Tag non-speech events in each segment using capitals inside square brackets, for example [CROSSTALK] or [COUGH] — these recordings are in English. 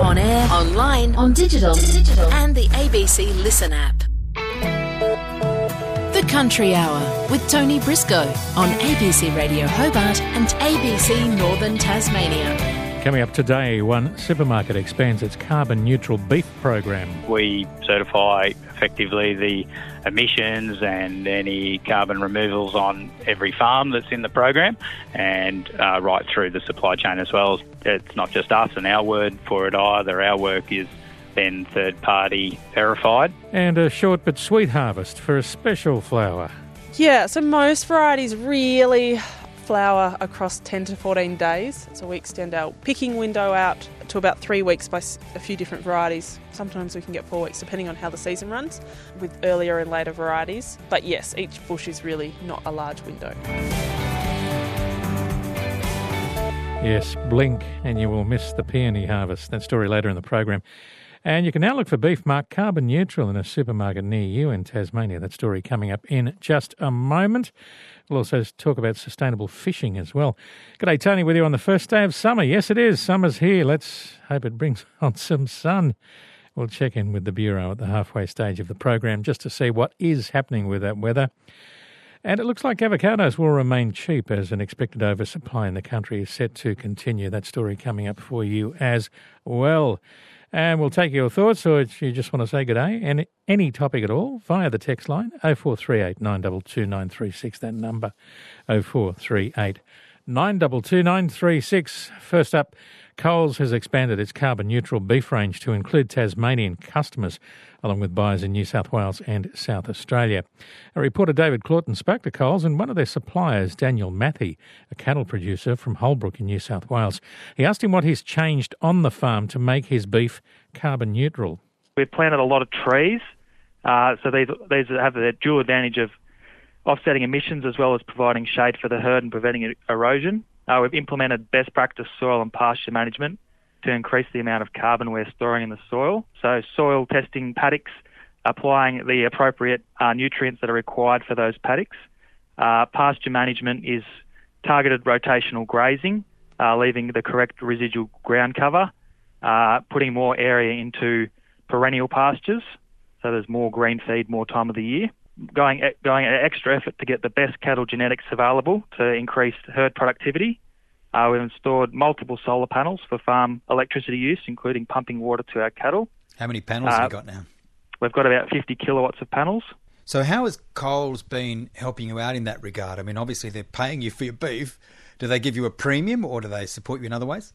On air, online, on digital, digital, and the ABC Listen app. The Country Hour with Tony Briscoe on ABC Radio Hobart and ABC Northern Tasmania. Coming up today, one supermarket expands its carbon neutral beef program. We certify effectively the emissions and any carbon removals on every farm that's in the program and uh, right through the supply chain as well. It's not just us and our word for it either. Our work is then third party verified. And a short but sweet harvest for a special flower. Yeah, so most varieties really flower across 10 to 14 days. So we extend our picking window out to about three weeks by a few different varieties. Sometimes we can get four weeks depending on how the season runs with earlier and later varieties. But yes, each bush is really not a large window. Yes, blink and you will miss the peony harvest. That story later in the program. And you can now look for beef marked carbon neutral in a supermarket near you in Tasmania. That story coming up in just a moment. We'll also talk about sustainable fishing as well. G'day, Tony, with you on the first day of summer. Yes, it is. Summer's here. Let's hope it brings [LAUGHS] on some sun. We'll check in with the Bureau at the halfway stage of the program just to see what is happening with that weather. And it looks like avocados will remain cheap as an expected oversupply in the country is set to continue. That story coming up for you as well. And we'll take your thoughts, or if you just want to say good day, and any topic at all, via the text line 0438 922 936. That number 0438 922 936. First up, Coles has expanded its carbon neutral beef range to include Tasmanian customers, along with buyers in New South Wales and South Australia. A reporter David Claughton spoke to Coles and one of their suppliers, Daniel Matthey, a cattle producer from Holbrook in New South Wales. He asked him what he's changed on the farm to make his beef carbon neutral. We've planted a lot of trees, uh, so these, these have the dual advantage of offsetting emissions as well as providing shade for the herd and preventing erosion. Uh, we've implemented best practice soil and pasture management to increase the amount of carbon we're storing in the soil. So, soil testing paddocks, applying the appropriate uh, nutrients that are required for those paddocks. Uh, pasture management is targeted rotational grazing, uh, leaving the correct residual ground cover, uh, putting more area into perennial pastures, so there's more green feed more time of the year going going an extra effort to get the best cattle genetics available to increase herd productivity. Uh, we've installed multiple solar panels for farm electricity use, including pumping water to our cattle. How many panels uh, have you got now? We've got about 50 kilowatts of panels. So, how has Coles been helping you out in that regard? I mean, obviously they're paying you for your beef. Do they give you a premium, or do they support you in other ways?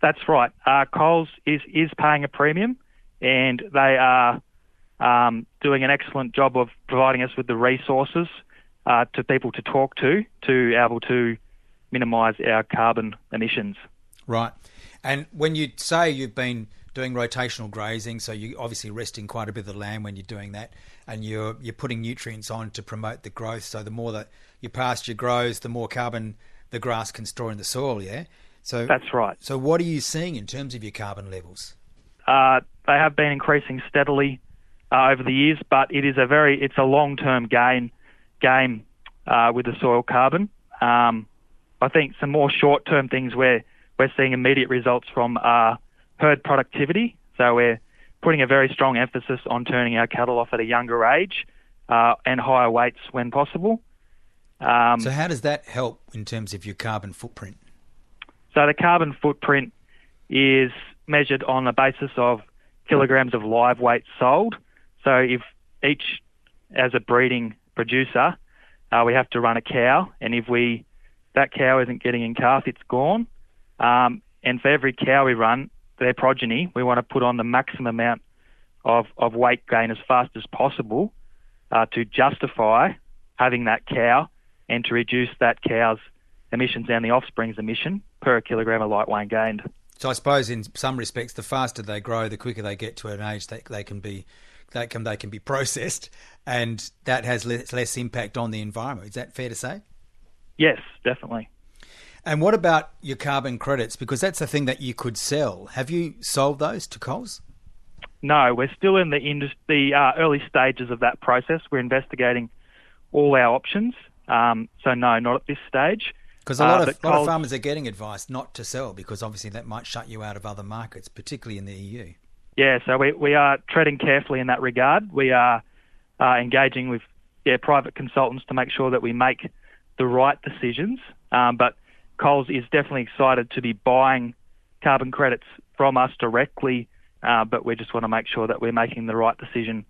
That's right. Uh, Coles is is paying a premium, and they are um, doing an excellent job of providing us with the resources uh, to people to talk to to able to minimise our carbon emissions. Right. And when you say you've been doing rotational grazing, so you're obviously resting quite a bit of the land when you're doing that, and you're you're putting nutrients on to promote the growth. So the more that your pasture grows, the more carbon the grass can store in the soil. Yeah. So that's right. So what are you seeing in terms of your carbon levels? Uh, they have been increasing steadily uh, over the years, but it is a very it's a long term gain game uh, with the soil carbon. Um, I think some more short term things where we're seeing immediate results from uh, herd productivity. So we're putting a very strong emphasis on turning our cattle off at a younger age uh, and higher weights when possible. Um, so how does that help in terms of your carbon footprint? So the carbon footprint is measured on the basis of kilograms of live weight sold. So if each, as a breeding producer, uh, we have to run a cow, and if we that cow isn't getting in calf, it's gone. Um, and for every cow we run, their progeny, we want to put on the maximum amount of, of weight gain as fast as possible uh, to justify having that cow and to reduce that cow's emissions and the offspring's emission per kilogram of light weight gained. So I suppose in some respects, the faster they grow, the quicker they get to an age that they can be that can they can be processed, and that has less, less impact on the environment. Is that fair to say? Yes, definitely. And what about your carbon credits? Because that's a thing that you could sell. Have you sold those to Coles? No, we're still in the indus- the uh, early stages of that process. We're investigating all our options. Um, so no, not at this stage. Because a lot, uh, of, lot of farmers are getting advice not to sell because obviously that might shut you out of other markets, particularly in the EU. Yeah, so we, we are treading carefully in that regard. We are uh, engaging with yeah, private consultants to make sure that we make the right decisions. Um, but Coles is definitely excited to be buying carbon credits from us directly, uh, but we just want to make sure that we're making the right decision.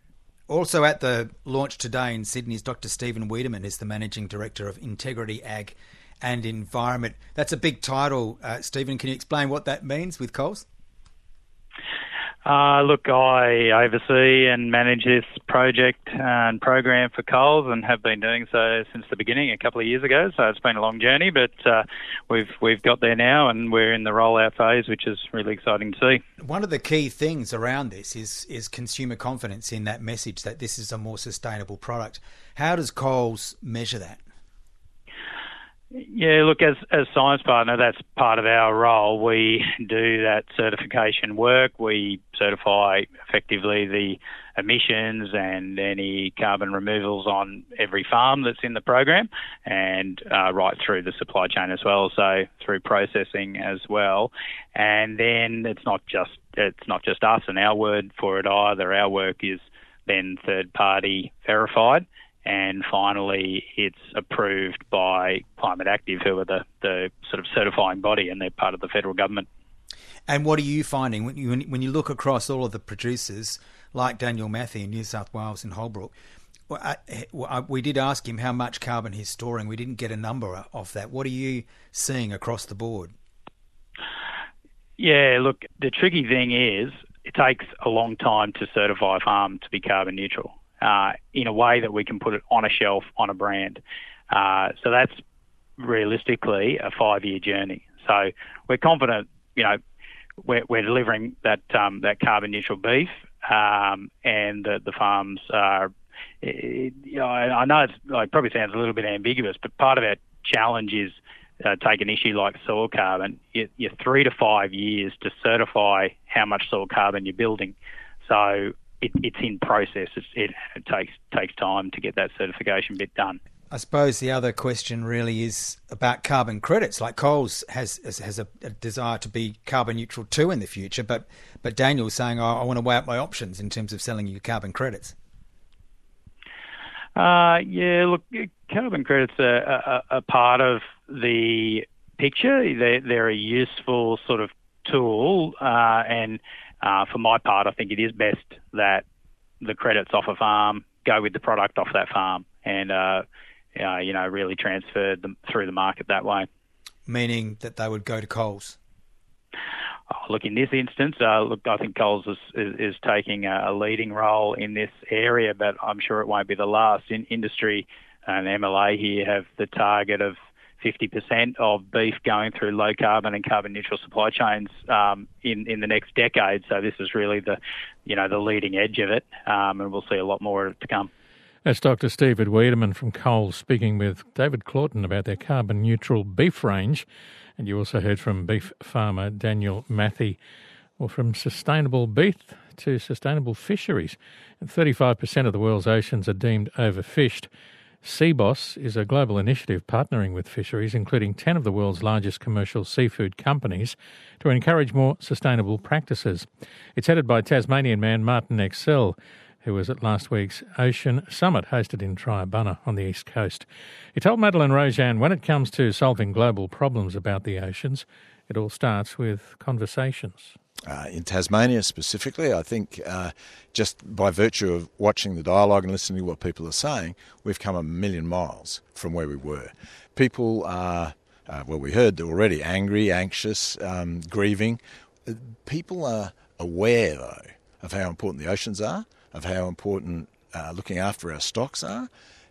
Also at the launch today in Sydney is Dr. Stephen Wiedemann, is the Managing Director of Integrity Ag and Environment. That's a big title, uh, Stephen. Can you explain what that means with Coles? Uh, look, I oversee and manage this project and program for Coles, and have been doing so since the beginning a couple of years ago. So it's been a long journey, but uh, we've we've got there now, and we're in the rollout phase, which is really exciting to see. One of the key things around this is is consumer confidence in that message that this is a more sustainable product. How does Coles measure that? Yeah, look, as as science partner, that's part of our role. We do that certification work. We certify effectively the emissions and any carbon removals on every farm that's in the program, and uh, right through the supply chain as well. So through processing as well, and then it's not just it's not just us and our word for it either. Our work is then third party verified and finally it's approved by Climate Active, who are the, the sort of certifying body, and they're part of the federal government. And what are you finding when you when you look across all of the producers like Daniel Matthew in New South Wales and Holbrook? we did ask him how much carbon he's storing. We didn't get a number off that. What are you seeing across the board? Yeah, look, the tricky thing is it takes a long time to certify a farm to be carbon neutral uh, in a way that we can put it on a shelf on a brand. Uh, so that's realistically a five-year journey. So we're confident, you know, we're, we're delivering that um, that carbon neutral beef, um, and the, the farms are. It, you know, I know it probably sounds a little bit ambiguous, but part of our challenge is uh, take an issue like soil carbon. You, you're three to five years to certify how much soil carbon you're building. So it, it's in process. It's, it, it takes takes time to get that certification bit done. I suppose the other question really is about carbon credits. Like Coles has has a, a desire to be carbon neutral too in the future, but but Daniel's saying oh, I want to weigh up my options in terms of selling you carbon credits. Uh, yeah, look, carbon credits are a part of the picture. They're, they're a useful sort of tool, uh, and uh, for my part, I think it is best that the credits off a farm go with the product off that farm and, uh, uh, you know, really transfer them through the market that way. Meaning that they would go to Coles? Oh, look, in this instance, uh, look, I think Coles is, is, is taking a, leading role in this area, but I'm sure it won't be the last. In industry and MLA here have the target of 50% of beef going through low carbon and carbon neutral supply chains um, in in the next decade. So this is really the you know the leading edge of it, um, and we'll see a lot more to come. That's Dr. Stephen Wiedemann from Coles speaking with David Claughton about their carbon neutral beef range. And you also heard from beef farmer Daniel Matthew, or from sustainable beef to sustainable fisheries. And 35% of the world's oceans are deemed overfished. SeaBOS is a global initiative partnering with fisheries, including 10 of the world's largest commercial seafood companies, to encourage more sustainable practices. It's headed by Tasmanian man Martin Exel, who was at last week's Ocean Summit hosted in Triabunna on the east coast. He told Madeline Rojan when it comes to solving global problems about the oceans, it all starts with conversations. Uh, in Tasmania specifically, I think uh, just by virtue of watching the dialogue and listening to what people are saying, we've come a million miles from where we were. People are, uh, well, we heard already, angry, anxious, um, grieving. People are aware, though, of how important the oceans are, of how important uh, looking after our stocks are,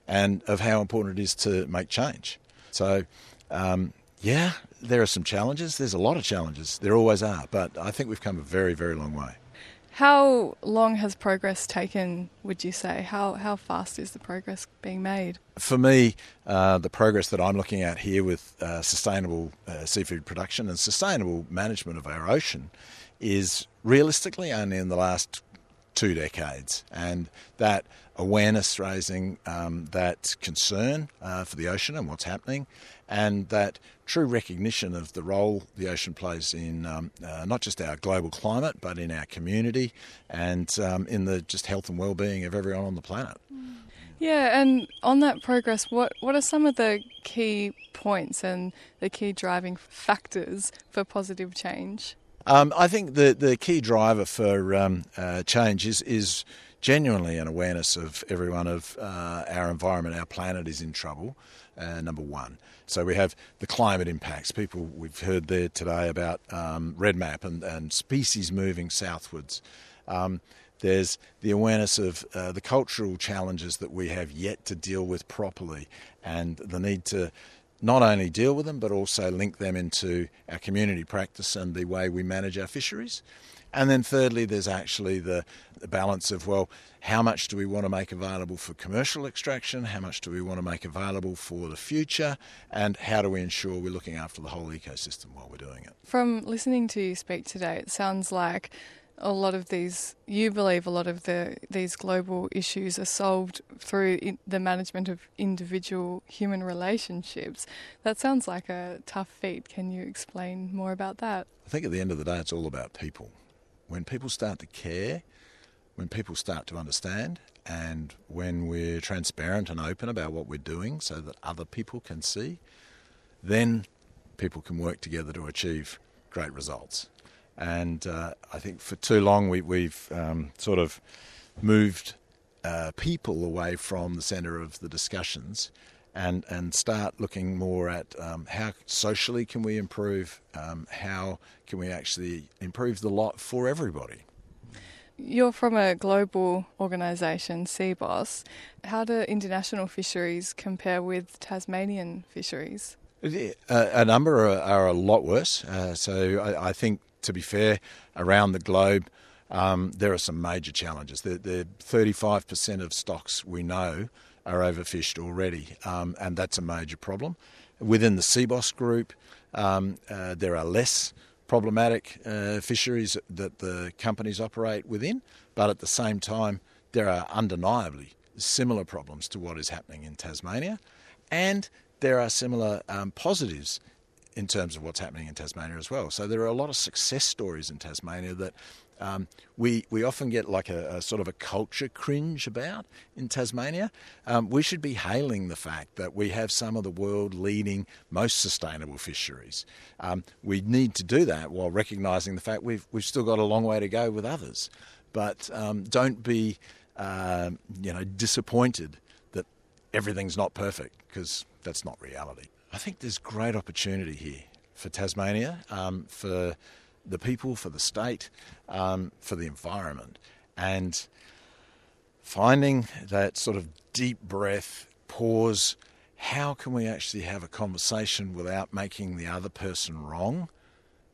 and of how important it is to make change. So, um, yeah, there are some challenges. There's a lot of challenges. There always are. But I think we've come a very, very long way. How long has progress taken, would you say? How, how fast is the progress being made? For me, uh, the progress that I'm looking at here with uh, sustainable uh, seafood production and sustainable management of our ocean is realistically only in the last two decades. And that awareness raising, um, that concern uh, for the ocean and what's happening, and that true recognition of the role the ocean plays in um, uh, not just our global climate, but in our community and um, in the just health and well-being of everyone on the planet. Yeah, and on that progress, what, what are some of the key points and the key driving factors for positive change? Um, I think the, the key driver for um, uh, change is, is genuinely an awareness of everyone of uh, our environment, our planet is in trouble, uh, number one. So we have the climate impacts. People, we've heard there today about um, REDMAP and, and species moving southwards. Um, there's the awareness of uh, the cultural challenges that we have yet to deal with properly and the need to not only deal with them but also link them into our community practice and the way we manage our fisheries. And then thirdly, there's actually the, the, balance of, well, how much do we want to make available for commercial extraction? How much do we want to make available for the future? And how do we ensure we're looking after the whole ecosystem while we're doing it? From listening to you speak today, it sounds like a lot of these, you believe a lot of the these global issues are solved through the management of individual human relationships. That sounds like a tough feat. Can you explain more about that? I think at the end of the day, it's all about people. When people start to care, when people start to understand, and when we're transparent and open about what we're doing so that other people can see, then people can work together to achieve great results. And uh, I think for too long we, have um, sort of moved uh, people away from the centre of the discussions and, and start looking more at um, how socially can we improve, um, how can we actually improve the lot for everybody. You're from a global organisation, SeaBOS. How do international fisheries compare with Tasmanian fisheries? A number are, are, a lot worse. Uh, so I, I, think to be fair, around the globe, um, there are some major challenges. The, the 35% of stocks we know are overfished already, um, and that's a major problem. Within the SeaBOS group, um, uh, there are less problematic uh, fisheries that the companies operate within, but at the same time, there are undeniably similar problems to what is happening in Tasmania, and there are similar um, positives in terms of what's happening in Tasmania as well. So there are a lot of success stories in Tasmania that um, we we often get like a, a, sort of a culture cringe about in Tasmania. Um, we should be hailing the fact that we have some of the world leading most sustainable fisheries. Um, we need to do that while recognising the fact we've we've still got a long way to go with others. But um, don't be uh, you know disappointed that everything's not perfect because that's not reality. I think there's great opportunity here for Tasmania, um, for the people, for the state, um, for the environment, and finding that sort of deep breath, pause. How can we actually have a conversation without making the other person wrong?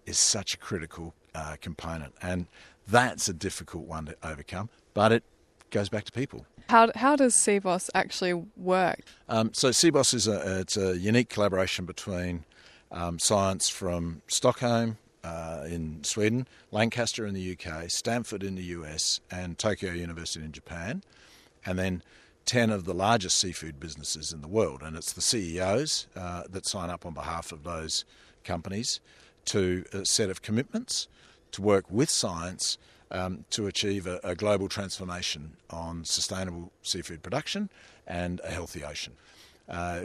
Is such a critical uh, component, and that's a difficult one to overcome. But it goes back to people. How, how does SeaBOS actually work? Um, so SeaBOS is a, it's a unique collaboration between um, science from Stockholm uh, in Sweden, Lancaster in the UK, Stanford in the US, and Tokyo University in Japan, and then 10 of the largest seafood businesses in the world. And it's the CEOs uh, that sign up on behalf of those companies to a set of commitments to work with science um, to achieve a, a, global transformation on sustainable seafood production and a healthy ocean. Uh,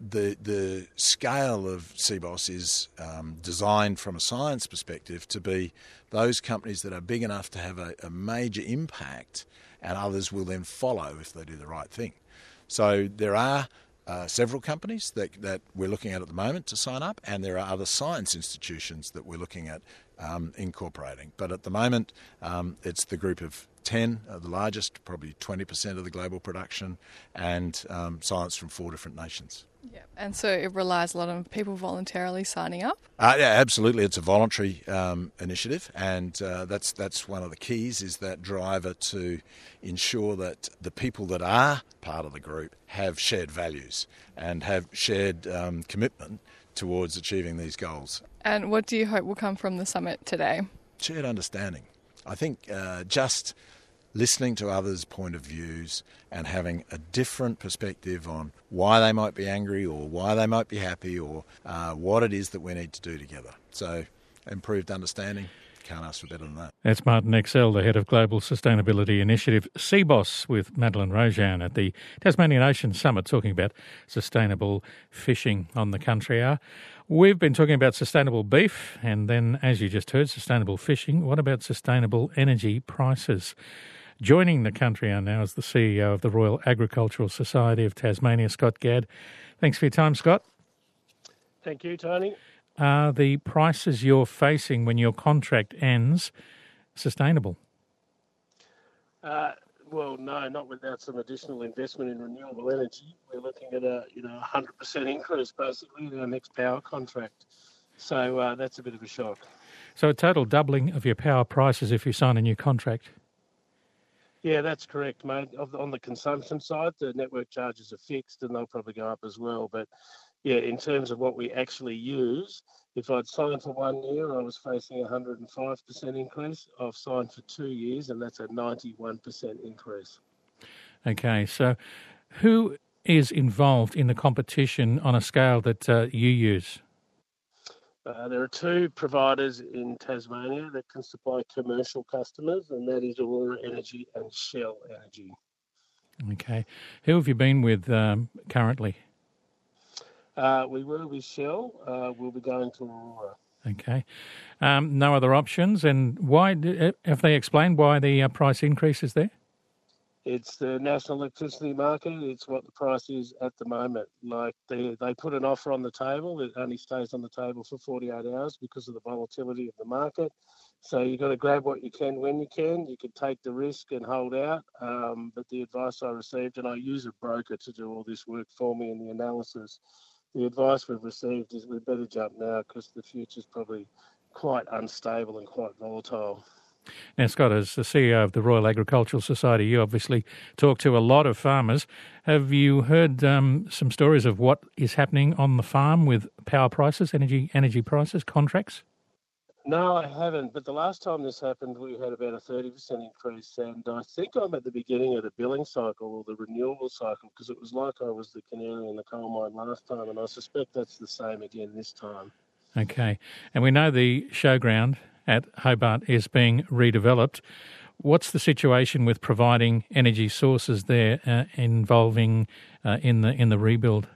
the the scale of SeaBOS is um, designed from a science perspective to be those companies that are big enough to have a, a major impact, and others will then follow if they do the right thing. So there are uh, several companies that, that we're looking at at the moment to sign up, and there are other science institutions that we're looking at um, incorporating. But at the moment, um, it's the group of 10, uh, the largest, probably 20% of the global production, and um, science from four different nations. Yeah, and so it relies a lot on people voluntarily signing up. Uh, yeah, absolutely. It's a voluntary um, initiative, and uh, that's that's one of the keys is that driver to ensure that the people that are part of the group have shared values and have shared um, commitment towards achieving these goals. And what do you hope will come from the summit today? Shared understanding. I think uh, just listening to others' point of views and having a different perspective on why they might be angry or why they might be happy or uh, what it is that we need to do together. So, improved understanding. Can't ask for better than that. That's Martin Exel, the head of Global Sustainability Initiative, SeaBOS, with Madeline Rojan at the Tasmanian Ocean Summit, talking about sustainable fishing on the country hour. We've been talking about sustainable beef, and then, as you just heard, sustainable fishing. What about sustainable energy prices? Joining the country hour now is the CEO of the Royal Agricultural Society of Tasmania, Scott Gadd. Thanks for your time, Scott. Thank you, Tony. Are the prices you're facing when your contract ends sustainable? Uh, well, no, not without some additional investment in renewable energy. We're looking at a you know 100% increase basically in our next power contract. So uh, that's a bit of a shock. So a total doubling of your power prices if you sign a new contract. Yeah, that's correct, mate. On the consumption side, the network charges are fixed and they'll probably go up as well. But yeah, in terms of what we actually use, if I'd signed for one year, I was facing a 105% increase. I've signed for two years, and that's a 91% increase. Okay, so who is involved in the competition on a scale that uh, you use? Uh, there are two providers in Tasmania that can supply commercial customers, and that is Aurora Energy and Shell Energy. Okay. Who have you been with um, currently? Uh, we were with Shell. Uh, we'll be going to Aurora. Okay. Um, no other options. And why, uh, have they explained why the uh, price increase is there? It's the national electricity market. It's what the price is at the moment. Like they, they put an offer on the table. It only stays on the table for 48 hours because of the volatility of the market. So you've got to grab what you can when you can. You can take the risk and hold out. Um, but the advice I received, and I use a broker to do all this work for me in the analysis, the advice we've received is we better jump now because the future's probably quite unstable and quite volatile. Now, Scott, as the CEO of the Royal Agricultural Society, you obviously talk to a lot of farmers. Have you heard um, some stories of what is happening on the farm with power prices, energy energy prices, contracts? No, I haven't. But the last time this happened, we had about a 30% increase. And I think I'm at the beginning of the billing cycle or the renewable cycle because it was like I was the canary in the coal mine last time. And I suspect that's the same again this time. Okay. And we know the showground at Hobart is being redeveloped. What's the situation with providing energy sources there uh, involving uh, in the in the rebuild?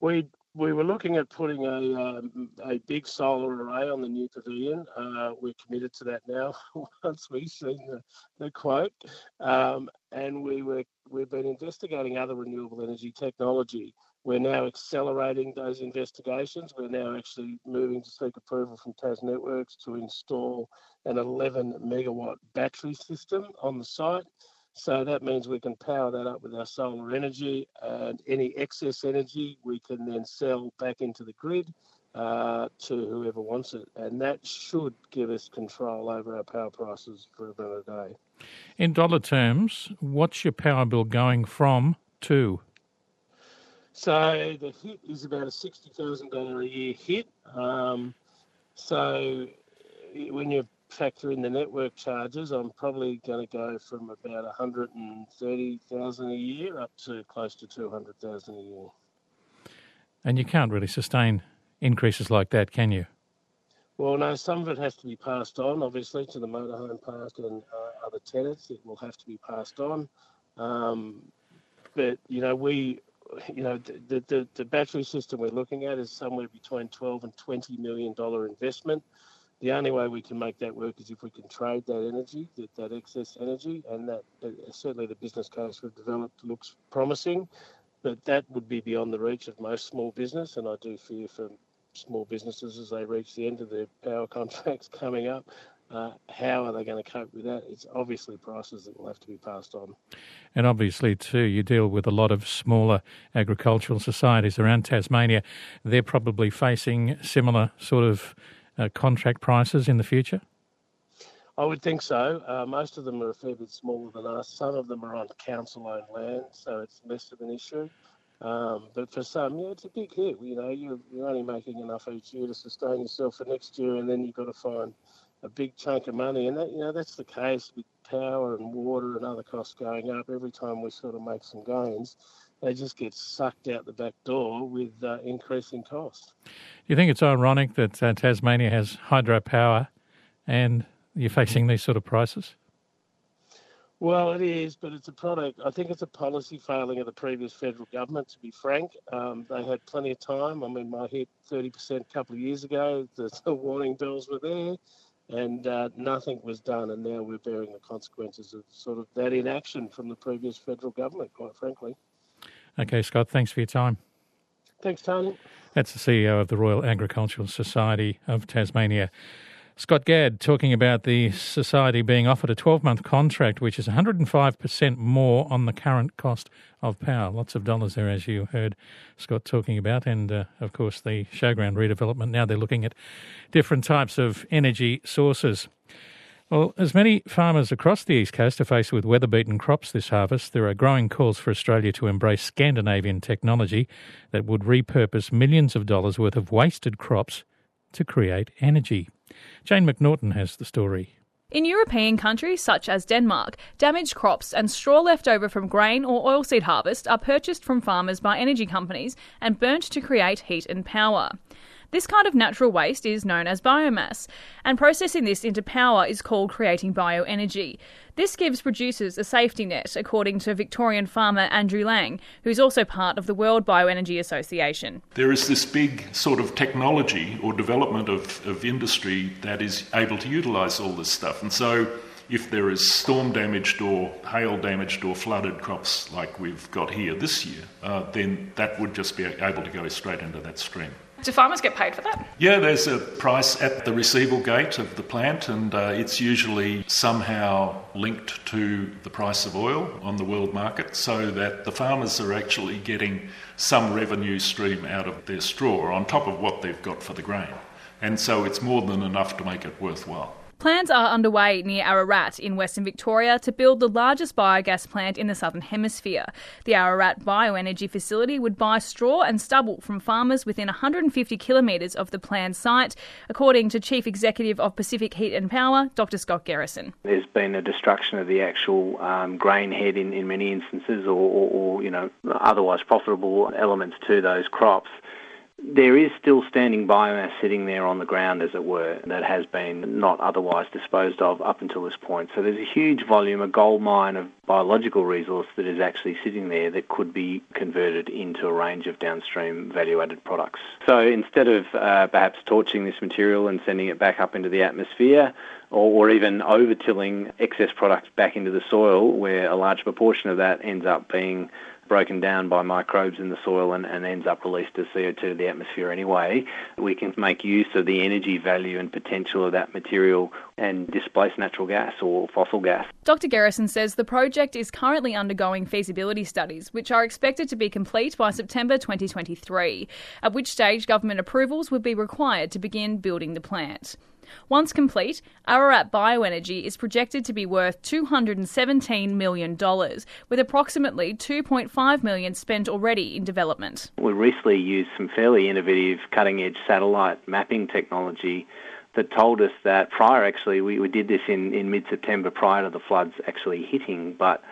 We we were looking at putting a um, a big solar array on the new pavilion. Uh, we're committed to that now. [LAUGHS] once we've seen the, the quote, um, and we were we've been investigating other renewable energy technology. We're now accelerating those investigations. We're now actually moving to seek approval from Tas Networks to install an 11 megawatt battery system on the site. So that means we can power that up with our solar energy, and any excess energy we can then sell back into the grid uh, to whoever wants it. And that should give us control over our power prices for about a day. In dollar terms, what's your power bill going from to? So the hit is about a $60,000 a year hit. Um, so when you factor in the network charges, I'm probably going to go from about 130,000 a year up to close to 200,000 a year. And you can't really sustain increases like that, can you? Well, no, some of it has to be passed on, obviously, to the motorhome park and uh, other tenants. It will have to be passed on. Um, but, you know, we, you know, the, the, the battery system we're looking at is somewhere between 12 and 20 million dollar investment the only way we can make that work is if we can trade that energy, that, that excess energy, and that uh, certainly the business case we've developed looks promising, but that would be beyond the reach of most small business, and I do fear for small businesses as they reach the end of their power [LAUGHS] contracts coming up. Uh, how are they going to cope with that? It's obviously prices that will have to be passed on. And obviously, too, you deal with a lot of smaller agricultural societies around Tasmania. They're probably facing similar sort of uh, contract prices in the future? I would think so. Uh, most of them are a fair bit smaller than us. Some of them are on council-owned land, so it's less of an issue. Um, but for some, yeah, it's a big hit. You know, you're, you're only making enough each year to sustain yourself for next year, and then you've got to find a big chunk of money. And that, you know, that's the case with power and water and other costs going up, every time we sort of make some gains, they just get sucked out the back door with uh, increasing costs. Do you think it's ironic that uh, Tasmania has hydropower and you're facing these sort of prices? Well, it is, but it's a product. I think it's a policy failing of the previous federal government. To be frank, um, they had plenty of time. I mean, my hit thirty percent a couple of years ago. The, [LAUGHS] the warning bells were there, and uh, nothing was done. And now we're bearing the consequences of sort of that inaction from the previous federal government. Quite frankly. Okay, Scott. Thanks for your time. Thanks, Tony. That's the CEO of the Royal Agricultural Society of Tasmania. Scott Gadd talking about the society being offered a 12 month contract, which is 105% more on the current cost of power. Lots of dollars there, as you heard Scott talking about. And uh, of course, the showground redevelopment. Now they're looking at different types of energy sources. Well, as many farmers across the East Coast are faced with weather beaten crops this harvest, there are growing calls for Australia to embrace Scandinavian technology that would repurpose millions of dollars worth of wasted crops to create energy. Jane McNaughton has the story. In European countries such as Denmark, damaged crops and straw left over from grain or oilseed harvest are purchased from farmers by energy companies and burnt to create heat and power. This kind of natural waste is known as biomass, and processing this into power is called creating bioenergy. This gives producers a safety net, according to Victorian farmer Andrew Lang, who's also part of the World Bioenergy Association. There is this big sort of technology or development of, of industry that is able to utilise all this stuff. And so if there is storm damaged or hail damaged or flooded crops like we've got here this year, uh, then that would just be able to go straight into that stream. Do farmers get paid for that? Yeah, there's a price at the receivable gate of the plant, and uh, it's usually somehow linked to the price of oil on the world market so that the farmers are actually getting some revenue stream out of their straw on top of what they've got for the grain. And so it's more than enough to make it worthwhile. Plans are underway near Ararat in Western Victoria to build the largest biogas plant in the Southern Hemisphere. The Ararat bioenergy facility would buy straw and stubble from farmers within 150 kilometres of the planned site, according to Chief Executive of Pacific Heat and Power, Dr Scott Garrison. There's been a destruction of the actual um, grain head in, in many instances, or, or, or you know otherwise profitable elements to those crops. There is still standing biomass sitting there on the ground, as it were, that has been not otherwise disposed of up until this point. So there's a huge volume, a gold mine of biological resource that is actually sitting there that could be converted into a range of downstream value-added products. So instead of uh, perhaps torching this material and sending it back up into the atmosphere, or, or even over-tilling excess products back into the soil, where a large proportion of that ends up being broken down by microbes in the soil and, and ends up released as CO2 to the atmosphere anyway. We can make use of the energy value and potential of that material and displace natural gas or fossil gas. Dr. Garrison says the project is currently undergoing feasibility studies, which are expected to be complete by September 2023, at which stage government approvals would be required to begin building the plant. Once complete, Ararat Bioenergy is projected to be worth $217 million, with approximately 2.5 million spent already in development. We recently used some fairly innovative cutting edge satellite mapping technology that told us that prior, actually, we, we did this in, in mid September prior to the floods actually hitting, but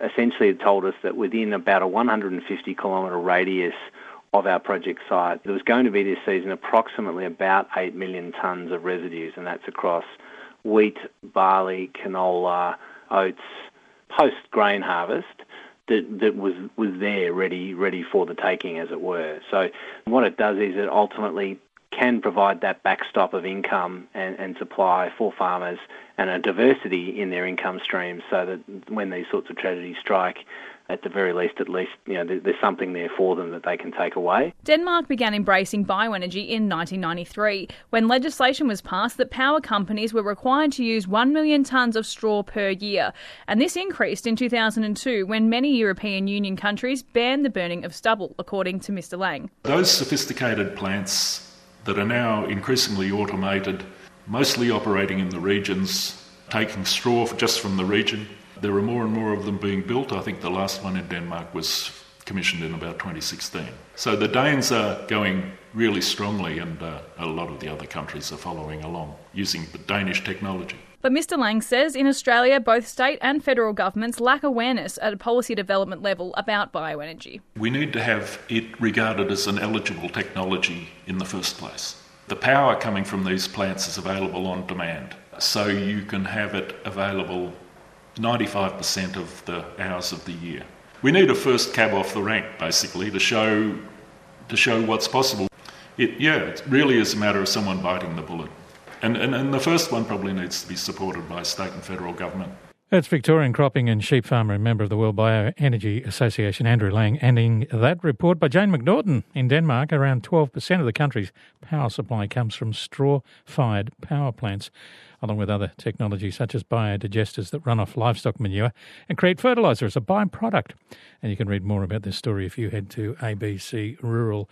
essentially it told us that within about a 150 kilometre radius of our project site. There was going to be this season approximately about 8 million tonnes of residues, and that's across wheat, barley, canola, oats, post grain harvest. That, that was, was there ready ready for the taking as it were. So what it does is it ultimately can provide that backstop of income and, and supply for farmers and a diversity in their income streams so that when these sorts of tragedies strike, at the very least, at least, you know, there's something there for them that they can take away. Denmark began embracing bioenergy in 1993 when legislation was passed that power companies were required to use 1 million tonnes of straw per year. And this increased in 2002 when many European Union countries banned the burning of stubble, according to Mr. Lang. Those sophisticated plants that are now increasingly automated, mostly operating in the regions, taking straw just from the region, there are more and more of them being built. I think the last one in Denmark was commissioned in about 2016. So the Danes are going really strongly, and uh, a lot of the other countries are following along using the Danish technology. But Mr. Lang says in Australia, both state and federal governments lack awareness at a policy development level about bioenergy. We need to have it regarded as an eligible technology in the first place. The power coming from these plants is available on demand, so you can have it available 95% of the hours of the year. We need a first cab off the rank, basically, to show to show what's possible. It, yeah, it really is a matter of someone biting the bullet. And, and, and the first one probably needs to be supported by state and federal government. That's Victorian cropping and sheep farmer and member of the World Bioenergy Association, Andrew Lang, ending that report by Jane McNaughton in Denmark. Around 12% of the country's power supply comes from straw fired power plants, along with other technologies such as biodigesters that run off livestock manure and create fertiliser as a byproduct. And you can read more about this story if you head to ABC Rural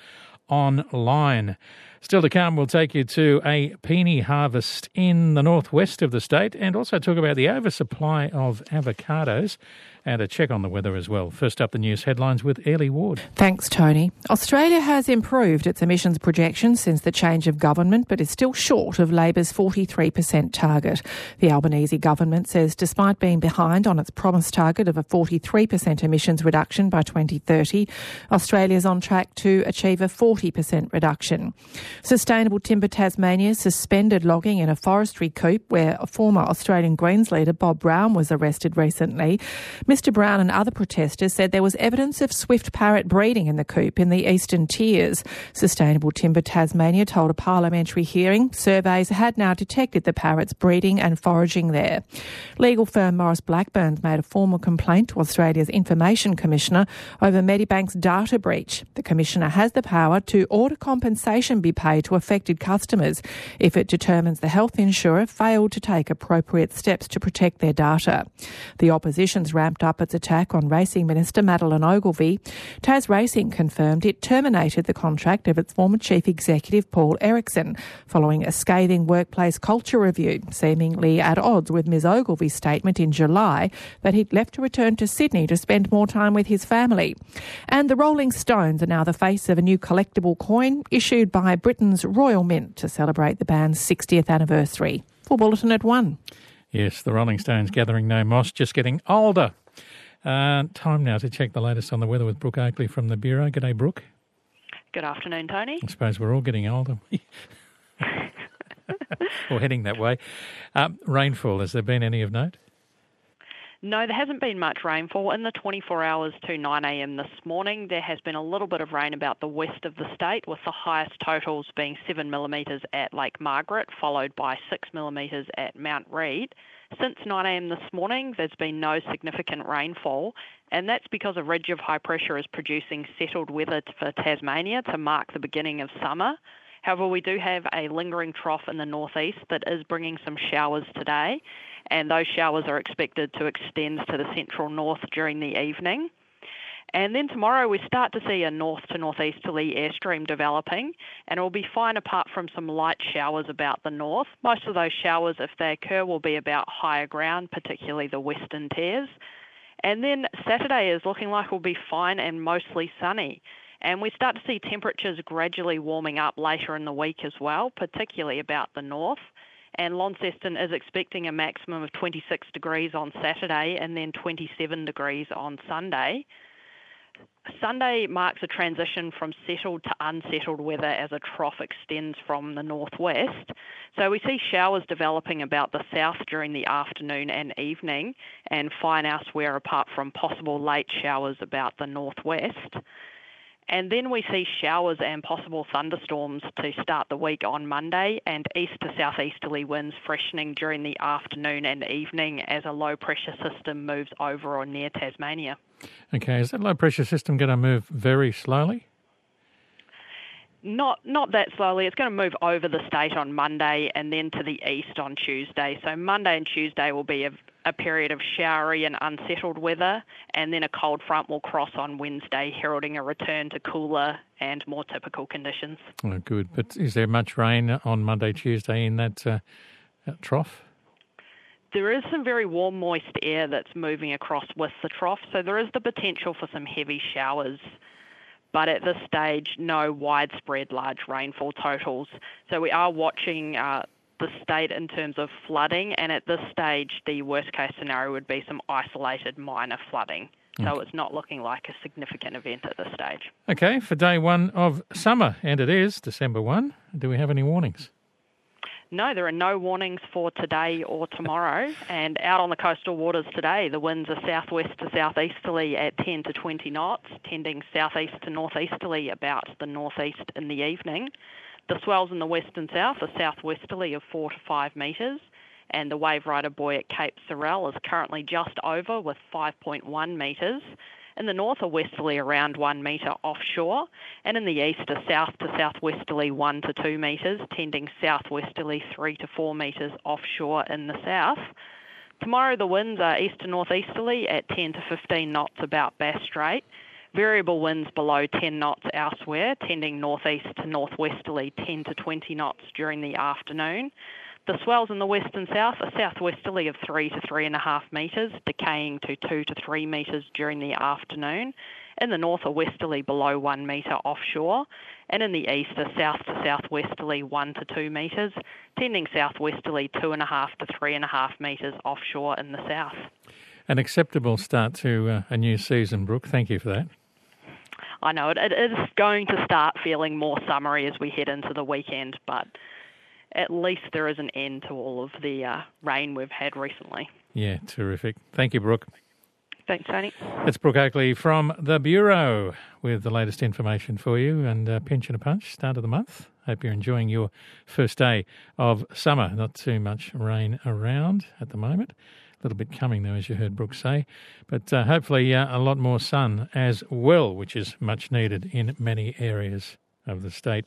online. Still to come, we'll take you to a peony harvest in the northwest of the state and also talk about the oversupply of avocados and a check on the weather as well. First up, the news headlines with Ellie Ward. Thanks, Tony. Australia has improved its emissions projections since the change of government, but is still short of Labor's 43% target. The Albanese government says despite being behind on its promised target of a 43% emissions reduction by 2030, Australia is on track to achieve a 40% reduction. Sustainable Timber Tasmania suspended logging in a forestry coupe where a former Australian Greens leader Bob Brown was arrested recently. Mr Brown and other protesters said there was evidence of swift parrot breeding in the coupe in the eastern tiers. Sustainable Timber Tasmania told a parliamentary hearing surveys had now detected the parrots breeding and foraging there. Legal firm Maurice Blackburn's made a formal complaint to Australia's Information Commissioner over Medibank's data breach. The Commissioner has the power to order compensation be paid to affected customers if it determines the health insurer failed to take appropriate steps to protect their data. The opposition's ramped up its attack on Racing Minister Madeleine Ogilvie, Tas Racing confirmed it terminated the contract of its former chief executive Paul Eriksson following a scathing workplace culture review, seemingly at odds with Ms Ogilvie's statement in July that he'd left to return to Sydney to spend more time with his family. And the Rolling Stones are now the face of a new collectible coin issued by Britain's Royal Mint to celebrate the band's 60th anniversary. For Bulletin at 1. Yes, the Rolling Stones gathering no moss, just getting older. Uh, time now to check the latest on the weather with Brooke Oakley from the Bureau. G'day, Brooke. Good afternoon, Tony. I suppose we're all getting older. [LAUGHS] or heading that way. Um, rainfall, has there been any of note? No, there hasn't been much rainfall. In the 24 hours to 9am this morning, there has been a little bit of rain about the west of the state, with the highest totals being 7 millimetres at Lake Margaret, followed by 6 millimetres at Mount Read. Since 9am this morning, there's been no significant rainfall, and that's because a ridge of high pressure is producing settled weather for Tasmania to mark the beginning of summer. However, we do have a lingering trough in the northeast that is bringing some showers today, and those showers are expected to extend to the central north during the evening. And then tomorrow we start to see a north to northeasterly airstream developing, and it will be fine apart from some light showers about the north. Most of those showers, if they occur, will be about higher ground, particularly the western tiers. And then Saturday is looking like it will be fine and mostly sunny. And we start to see temperatures gradually warming up later in the week as well, particularly about the north. And Launceston is expecting a maximum of 26 degrees on Saturday and then 27 degrees on Sunday. Sunday marks a transition from settled to unsettled weather as a trough extends from the northwest. So we see showers developing about the south during the afternoon and evening, and fine elsewhere apart from possible late showers about the northwest. And then we see showers and possible thunderstorms to start the week on Monday, and east to southeasterly winds freshening during the afternoon and evening as a low pressure system moves over or near Tasmania. Okay, is that low pressure system going to move very slowly? Not not that slowly. It's going to move over the state on Monday and then to the east on Tuesday. So Monday and Tuesday will be a, a period of showery and unsettled weather, and then a cold front will cross on Wednesday, heralding a return to cooler and more typical conditions. Oh, good. But is there much rain on Monday, Tuesday in that, uh, that trough? there is some very warm, moist air that's moving across with the trough, so there is the potential for some heavy showers. But at this stage, no widespread large rainfall totals. So we are watching uh, the state in terms of flooding, and at this stage, the worst case scenario would be some isolated minor flooding. So Okay. it's not looking like a significant event at this stage. Okay, for day one of summer, and it is December 1. Do we have any warnings? No, there are no warnings for today or tomorrow. and out on the coastal waters today, the winds are southwest to southeasterly at 10 to 20 knots, tending southeast to northeasterly about the northeast in the evening. The swells in the west and south are southwesterly of 4 to 5 metres, and the wave rider buoy at Cape Sorell is currently just over with 5.1 metres. In the north, are westerly around 1 metre offshore, and in the east, a south to southwesterly 1 to 2 metres, tending southwesterly 3 to 4 metres offshore in the south. Tomorrow, the winds are east to northeasterly at 10 to 15 knots about Bass Strait. Variable winds below 10 knots elsewhere, tending northeast to northwesterly 10 to 20 knots during the afternoon. The swells in the west and south are southwesterly of 3 to 3.5 metres, decaying to 2 to 3 metres during the afternoon. In the north, a westerly below 1 metre offshore, and in the east, a south to southwesterly 1 to 2 metres, tending southwesterly 2.5 to 3.5 metres offshore in the south. An acceptable start to uh, a new season, Brooke. Thank you for that. I know it, it is going to start feeling more summery as we head into the weekend, but at least there is an end to all of the uh, rain we've had recently. Yeah, terrific. Thank you, Brooke. Thanks, Tony. It's Brooke Oakley from the Bureau with the latest information for you and uh, Pensioner Punch, start of the month. Hope you're enjoying your first day of summer. Not too much rain around at the moment. Little bit coming, though, as you heard Brooke say. But uh, hopefully uh, a lot more sun as well, which is much needed in many areas of the state.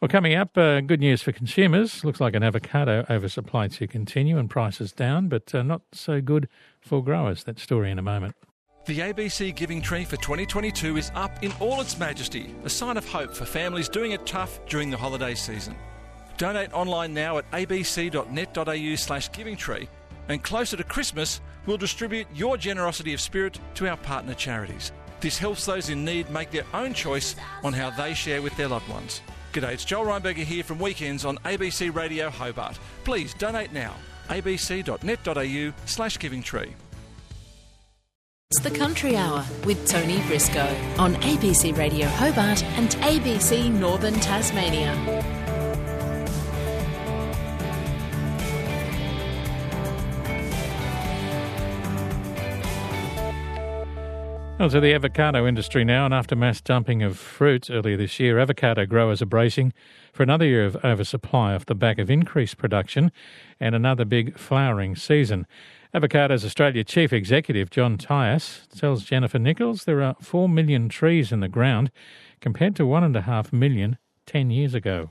Well, coming up, uh, good news for consumers. Looks like an avocado oversupply to continue and prices down, but uh, not so good for growers. That story in a moment. The ABC Giving Tree for 2022 is up in all its majesty, a sign of hope for families doing it tough during the holiday season. Donate online now at abc.net.au slash giving tree, and closer to Christmas, we'll distribute your generosity of spirit to our partner charities. This helps those in need make their own choice on how they share with their loved ones. G'day, it's Joel Rheinberger here from Weekends on ABC Radio Hobart. Please donate now. abc.net.au slash giving tree. It's the Country Hour with Tony Briscoe on ABC Radio Hobart and ABC Northern Tasmania. Well, to the avocado industry now, and after mass dumping of fruits earlier this year, avocado growers are bracing for another year of oversupply off the back of increased production and another big flowering season. Avocados Australia Chief Executive John Tyas tells Jennifer Nichols there are 4 million trees in the ground compared to 1.5 million 10 years ago.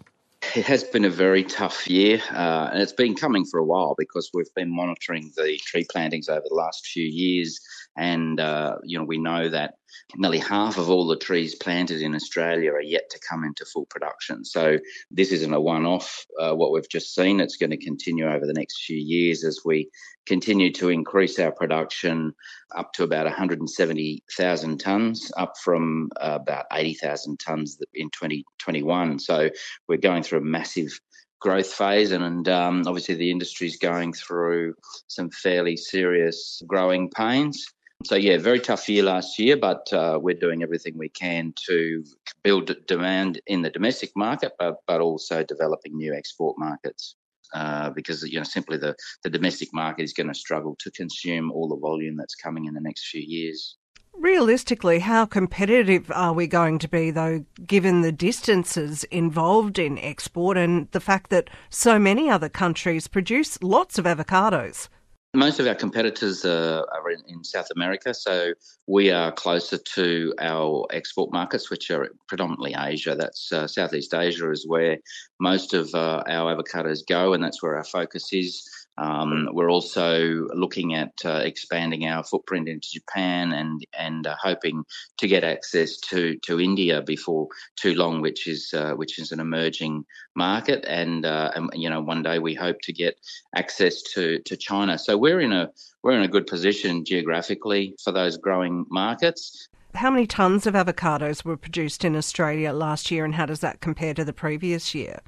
It has been a very tough year, uh, and it's been coming for a while because we've been monitoring the tree plantings over the last few years, and uh, you know we know that nearly half of all the trees planted in Australia are yet to come into full production. So this isn't a one-off. Uh, what we've just seen, it's going to continue over the next few years as we continue to increase our production up to about 170,000 tonnes, up from uh, about 80,000 tonnes in 2021. So we're going through a massive growth phase, and, and um, obviously the industry is going through some fairly serious growing pains. So yeah, very tough year last year, but uh, we're doing everything we can to build demand in the domestic market, but but also developing new export markets. Uh, because you know simply the, the domestic market is going to struggle to consume all the volume that's coming in the next few years. Realistically, how competitive are we going to be, though, given the distances involved in export and the fact that so many other countries produce lots of avocados? Most of our competitors uh, are in, in, South America, so we are closer to our export markets, which are predominantly Asia. That's uh, Southeast Asia is where most of uh, our avocados go, and that's where our focus is. Um, we're also looking at uh, expanding our footprint into Japan and and uh, hoping to get access to, to India before too long, which is uh, which is an emerging market, and, and you know one day we hope to get access to, to China. So we're in a we're in a good position geographically for those growing markets. How many tonnes of avocados were produced in Australia last year, and how does that compare to the previous year?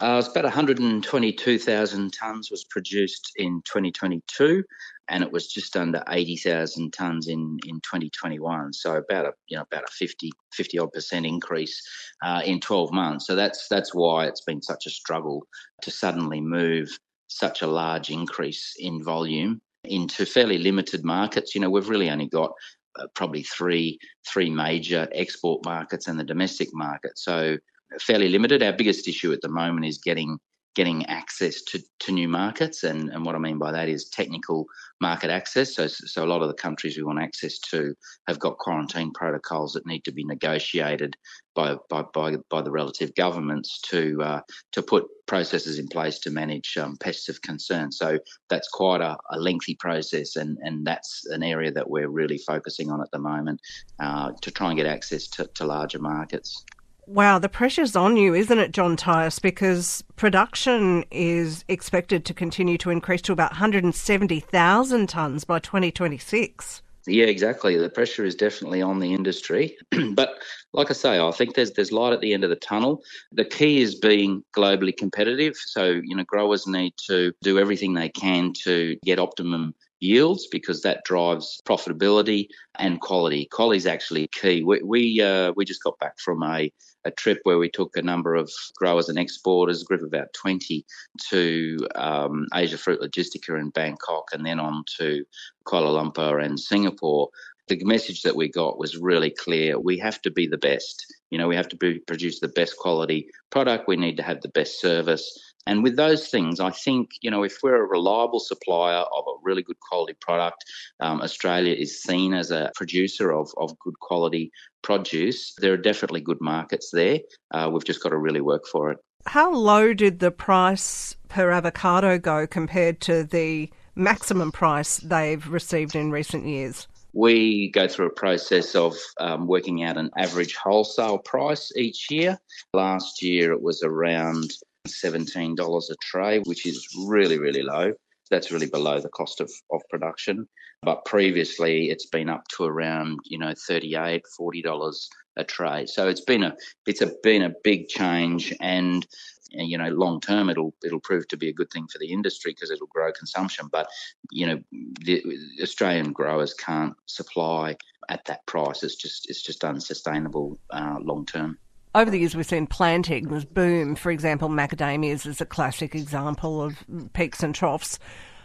Uh, it's about 122,000 tonnes was produced in 2022, and it was just under 80,000 tonnes in, in 2021. So about a you know about a 50 50 odd percent increase uh, in 12 months. So that's that's why it's been such a struggle to suddenly move such a large increase in volume into fairly limited markets. You know, we've really only got uh, probably three three major export markets and the domestic market. So fairly limited. Our biggest issue at the moment is getting getting access to, to new markets. And, and what I mean by that is technical market access. So, so a lot of the countries we want access to have got quarantine protocols that need to be negotiated by, by, by, by the relative governments to, uh, to put processes in place to manage um, pests of concern. So that's quite a, a, lengthy process, and, and that's an area that we're really focusing on at the moment uh, to try and get access to, to larger markets. Wow, the pressure's on you, isn't it, John Tyas? Because production is expected to continue to increase to about 170,000 tonnes by 2026. Yeah, exactly. The pressure is definitely on the industry, [CLEARS THROAT] but like I say, I think there's there's light at the end of the tunnel. The key is being globally competitive. So you know, growers need to do everything they can to get optimum yields because that drives profitability and quality. Quality is actually key. We we, uh, we just got back from a, a trip where we took a number of growers and exporters, a group of about 20, to um, Asia Fruit Logistica in Bangkok and then on to Kuala Lumpur and Singapore. The message that we got was really clear. We have to be the best. You know, we have to be, produce the best quality product. We need to have the best service and with those things, I think, you know, if we're a reliable supplier of a really good quality product, um, Australia is seen as a producer of, of good quality produce, there are definitely good markets there. Uh, we've just got to really work for it. How low did the price per avocado go compared to the maximum price they've received in recent years? We go through a process of um, working out an average wholesale price each year. Last year it was around $17 a tray, which is really, really low. That's really below the cost of, of production. But previously, it's been up to around, you know, $38, $40 a tray. So it's been a it's a been a big change, and you know, long term, it'll it'll prove to be a good thing for the industry because it'll grow consumption. But you know, the Australian growers can't supply at that price. It's just it's just unsustainable uh, long term over the years we've seen plantings boom. For example, macadamias is a classic example of peaks and troughs.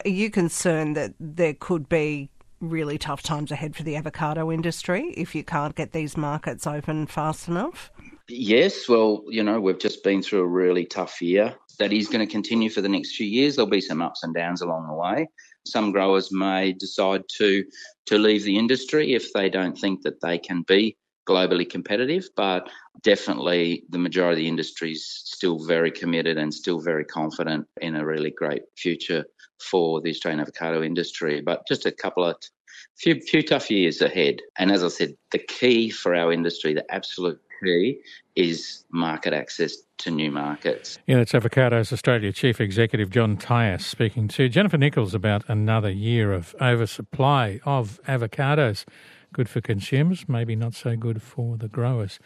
Are you concerned that there could be really tough times ahead for the avocado industry if you can't get these markets open fast enough? Yes, well, you know, we've just been through a really tough year. That is going to continue for the next few years. There'll be some ups and downs along the way. Some growers may decide to to leave the industry if they don't think that they can be globally competitive, but definitely the majority of the industry is still very committed and still very confident in a really great future for the Australian avocado industry. But just a couple of few few tough years ahead. And as I said, the key for our industry, the absolute key, is market access to new markets. Yeah, that's Avocados Australia Chief Executive John Tyas speaking to Jennifer Nichols about another year of oversupply of avocados good for consumers, maybe not so good for the growers.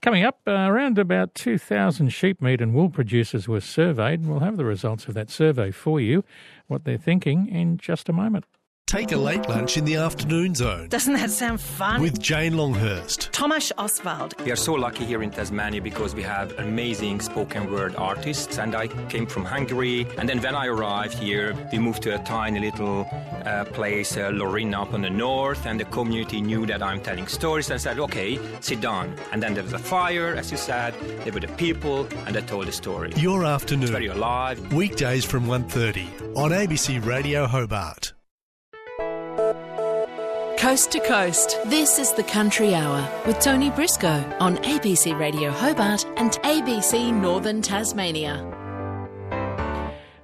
Coming up, uh, around about 2,000 sheep meat and wool producers were surveyed. We'll have the results of that survey for you, what they're thinking, in just a moment. Take a late lunch in the afternoon zone. Doesn't that sound fun? With Jane Longhurst. Thomas Oswald. We are so lucky here in Tasmania because we have amazing spoken word artists. And I came from Hungary. And then when I arrived here, we moved to a tiny little uh, place, uh, Lorinna, up on the north. And the community knew that I'm telling stories and said, okay, sit down. And then there was a fire, as you said. There were the people, and they told the story. Your afternoon. It's very alive. Weekdays from 1.30 on ABC Radio Hobart. Coast to coast, this is the Country Hour with Tony Briscoe on ABC Radio Hobart and ABC Northern Tasmania.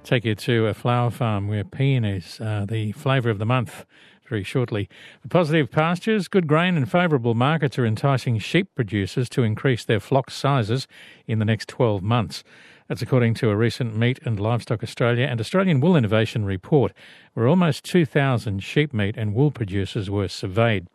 Take you to a flower farm where peonies are uh, the flavour of the month very shortly. The positive pastures, good grain, and favourable markets are enticing sheep producers to increase their flock sizes in the next 12 months. That's according to a recent Meat and Livestock Australia and Australian Wool Innovation report, where almost 2,000 sheep meat and wool producers were surveyed.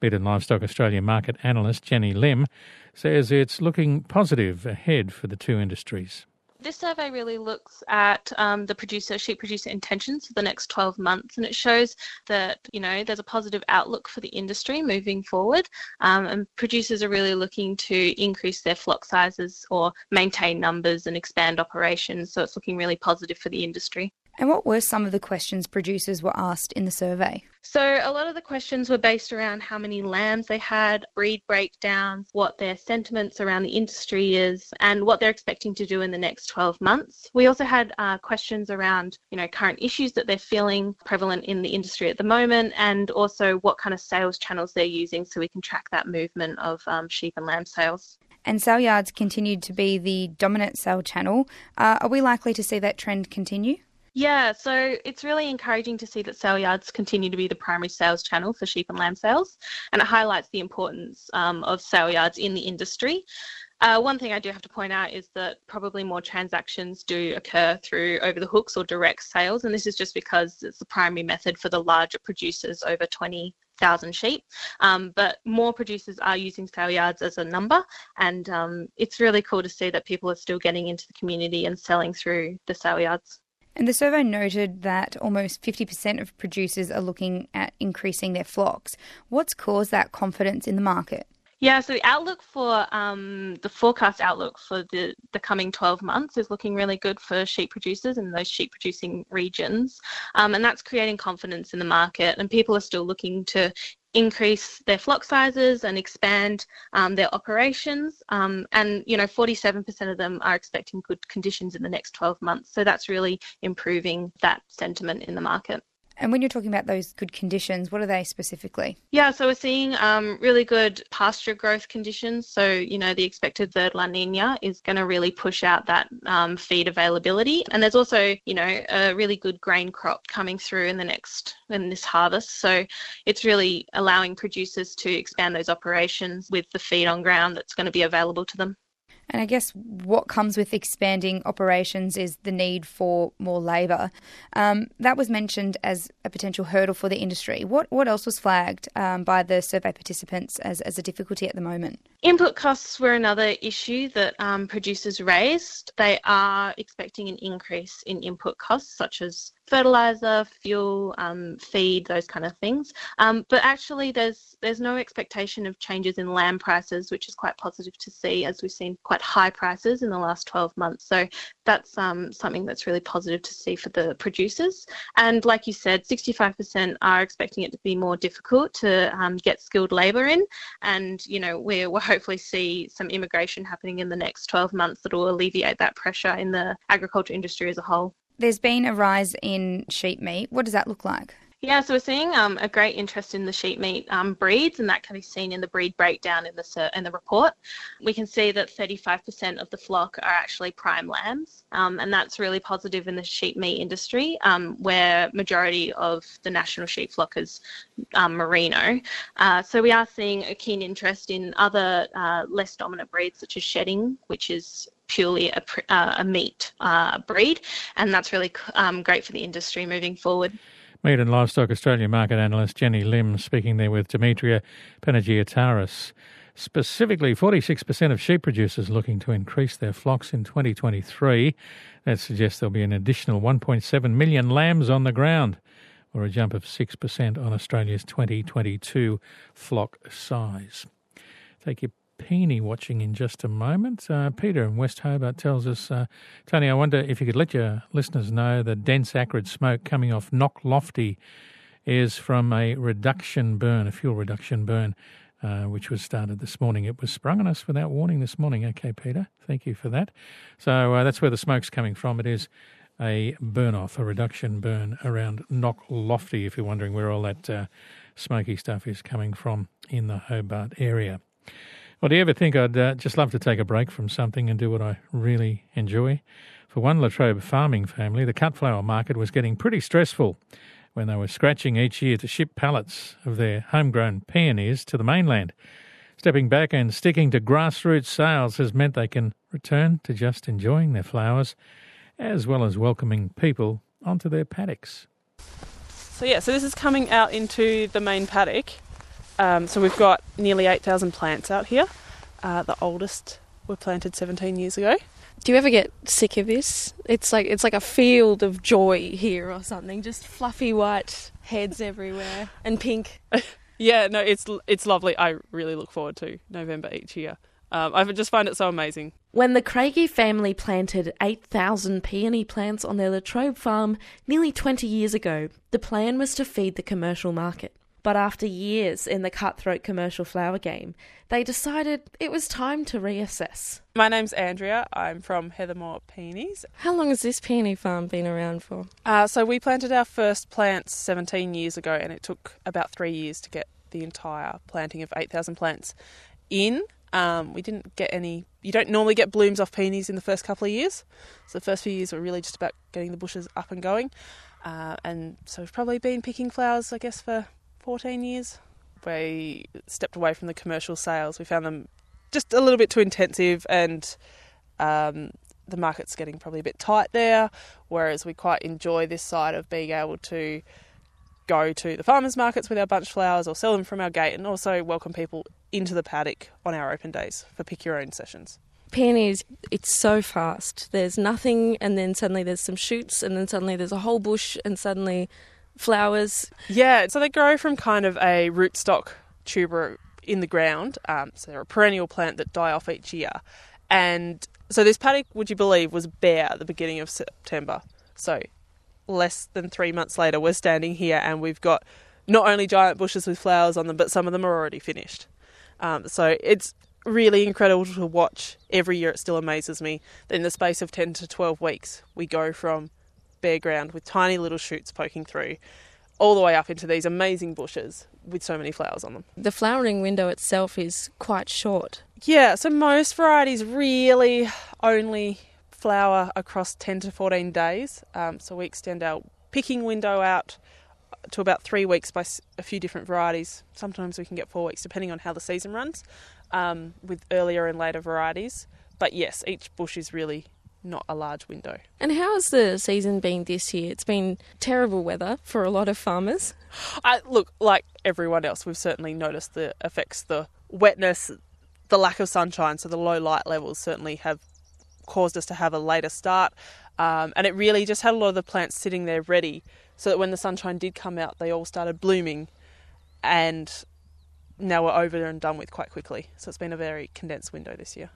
Meat and Livestock Australia market analyst Jenny Lim says it's looking positive ahead for the two industries. This survey really looks at um, the producer, sheep producer intentions for the next 12 months, and it shows that you know there's a positive outlook for the industry moving forward, um, and producers are really looking to increase their flock sizes or maintain numbers and expand operations. So it's looking really positive for the industry. And what were some of the questions producers were asked in the survey? So, a lot of the questions were based around how many lambs they had, breed breakdowns, what their sentiments around the industry is, and what they're expecting to do in the next 12 months. We also had uh, questions around, you know, current issues that they're feeling prevalent in the industry at the moment, and also what kind of sales channels they're using so we can track that movement of um, sheep and lamb sales. And sale yards continued to be the dominant sale channel. Uh, are we likely to see that trend continue? Yeah, so it's really encouraging to see that sale yards continue to be the primary sales channel for sheep and lamb sales, and it highlights the importance um, of sale yards in the industry. Uh, one thing I do have to point out is that probably more transactions do occur through over the hooks or direct sales, and this is just because it's the primary method for the larger producers over 20,000 sheep. Um, but more producers are using sale yards as a number, and um, it's really cool to see that people are still getting into the community and selling through the sale yards. And the survey noted that almost 50% of producers are looking at increasing their flocks. What's caused that confidence in the market? Yeah, so the outlook for um, the forecast outlook for the, the coming 12 months is looking really good for sheep producers in those sheep producing regions. Um, and that's creating confidence in the market, and people are still looking to increase their flock sizes and expand um, their operations. Um, and, you know, 47% of them are expecting good conditions in the next 12 months. So that's really improving that sentiment in the market. And when you're talking about those good conditions, what are they specifically? Yeah, so we're seeing um, really good pasture growth conditions. So, you know, the expected third La Nina is going to really push out that um, feed availability. And there's also, you know, a really good grain crop coming through in the next, in this harvest. So it's really allowing producers to expand those operations with the feed on ground that's going to be available to them. And I guess what comes with expanding operations is the need for more labour. Um, that was mentioned as a potential hurdle for the industry. What what else was flagged um, by the survey participants as, as a difficulty at the moment? Input costs were another issue that um, producers raised. They are expecting an increase in input costs, such as fertilizer, fuel, um, feed, those kind of things. Um, but actually, there's there's no expectation of changes in land prices, which is quite positive to see, as we've seen quite high prices in the last 12 months. So that's um, something that's really positive to see for the producers. And like you said, 65% are expecting it to be more difficult to um, get skilled labour in, and you know we will hopefully see some immigration happening in the next 12 months that will alleviate that pressure in the agriculture industry as a whole. There's been a rise in sheep meat. What does that look like? Yeah, so we're seeing um, a great interest in the sheep meat um, breeds, and that can be seen in the breed breakdown in the in the report. We can see that 35% of the flock are actually prime lambs, um, and that's really positive in the sheep meat industry, um, where majority of the national sheep flock is um, merino. Uh, so we are seeing a keen interest in other uh, less dominant breeds, such as shedding, which is purely a, uh, a meat uh, breed, and that's really um, great for the industry moving forward. Meat and Livestock Australia market analyst Jenny Lim speaking there with Demetria Panagiotouris. Specifically, 46% of sheep producers looking to increase their flocks in 2023. That suggests there'll be an additional 1.7 million lambs on the ground, or a jump of 6% on Australia's 2022 flock size. Take your Peeny watching in just a moment. Uh, Peter in West Hobart tells us, uh, Tony, I wonder if you could let your listeners know the dense acrid smoke coming off Knocklofty is from a reduction burn, a fuel reduction burn, uh, which was started this morning. It was sprung on us without warning this morning. Okay, Peter, thank you for that. So uh, that's where the smoke's coming from. It is a burn off, a reduction burn around Knocklofty, if you're wondering where all that uh, smoky stuff is coming from in the Hobart area. Well, do you ever think I'd uh, just love to take a break from something and do what I really enjoy? For one Latrobe farming family, the cut flower market was getting pretty stressful when they were scratching each year to ship pallets of their homegrown peonies to the mainland. Stepping back and sticking to grassroots sales has meant they can return to just enjoying their flowers as well as welcoming people onto their paddocks. So, yeah, so this is coming out into the main paddock um, so we've got nearly 8,000 plants out here. Uh, the oldest were planted 17 years ago. Do you ever get sick of this? It's like it's like a field of joy here or something. Just fluffy white heads everywhere and pink. [LAUGHS] yeah, no, it's it's lovely. I really look forward to November each year. Um, I just find it so amazing. When the Craigie family planted 8,000 peony plants on their Latrobe farm nearly 20 years ago, the plan was to feed the commercial market. But after years in the cutthroat commercial flower game, they decided it was time to reassess. My name's Andrea. I'm from Heathermore Peonies. How long has this peony farm been around for? Uh, so we planted our first plants 17 years ago, and it took about three years to get the entire planting of 8,000 plants in. Um, we didn't get any. You don't normally get blooms off peonies in the first couple of years. So the first few years were really just about getting the bushes up and going. Uh, and so we've probably been picking flowers, I guess, for 14 years. We stepped away from the commercial sales. We found them just a little bit too intensive and um, the market's getting probably a bit tight there. Whereas we quite enjoy this side of being able to go to the farmers markets with our bunch flowers or sell them from our gate and also welcome people into the paddock on our open days for pick your own sessions. Peonies, it's so fast. There's nothing, and then suddenly there's some shoots, and then suddenly there's a whole bush, and suddenly flowers. Yeah, so they grow from kind of a rootstock tuber in the ground. Um, so they're a perennial plant that die off each year. And so this paddock, would you believe, was bare at the beginning of September. So less than three months later, we're standing here and we've got not only giant bushes with flowers on them, but some of them are already finished. Um, so it's really incredible to watch. Every year it still amazes me in the space of 10 to 12 weeks, we go from bare ground with tiny little shoots poking through all the way up into these amazing bushes with so many flowers on them. The flowering window itself is quite short. Yeah, so most varieties really only flower across 10 to 14 days. Um, so we extend our picking window out to about three weeks by a few different varieties. Sometimes we can get four weeks depending on how the season runs um, with earlier and later varieties. But yes, each bush is really not a large window. And how has the season been this year? It's been terrible weather for a lot of farmers. I, look, like everyone else, we've certainly noticed the effects. The wetness, the lack of sunshine, so the low light levels certainly have caused us to have a later start. Um, and it really just had a lot of the plants sitting there ready so that when the sunshine did come out, they all started blooming and now we're over and done with quite quickly. So it's been a very condensed window this year.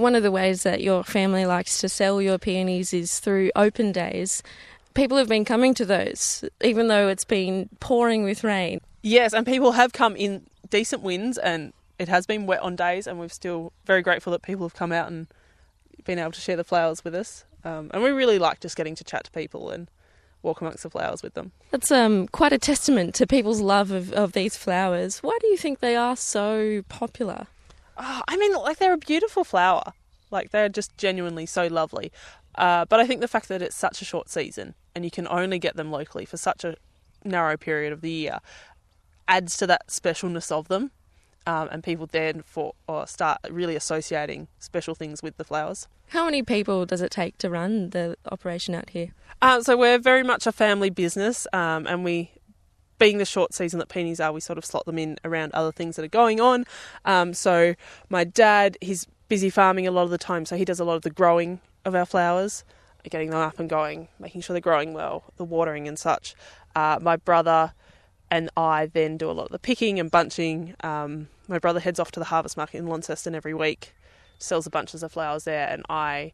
One of the ways that your family likes to sell your peonies is through open days. People have been coming to those, even though it's been pouring with rain. Yes, and people have come in decent winds, and it has been wet on days, and we're still very grateful that people have come out and been able to share the flowers with us. Um, and we really like just getting to chat to people and walk amongst the flowers with them. That's um, quite a testament to people's love of, of these flowers. Why do you think they are so popular? Oh, I mean, like they're a beautiful flower. Like they're just genuinely so lovely. Uh, but I think the fact that it's such a short season and you can only get them locally for such a narrow period of the year adds to that specialness of them. Um, and people then for or start really associating special things with the flowers. How many people does it take to run the operation out here? Uh, so we're very much a family business, um, and we, being the short season that peonies are, we sort of slot them in around other things that are going on. Um, so my dad, he's busy farming a lot of the time, so he does a lot of the growing of our flowers, getting them up and going, making sure they're growing well, the watering and such. Uh, my brother and I then do a lot of the picking and bunching. Um, my brother heads off to the harvest market in Launceston every week, sells the bunches of flowers there, and I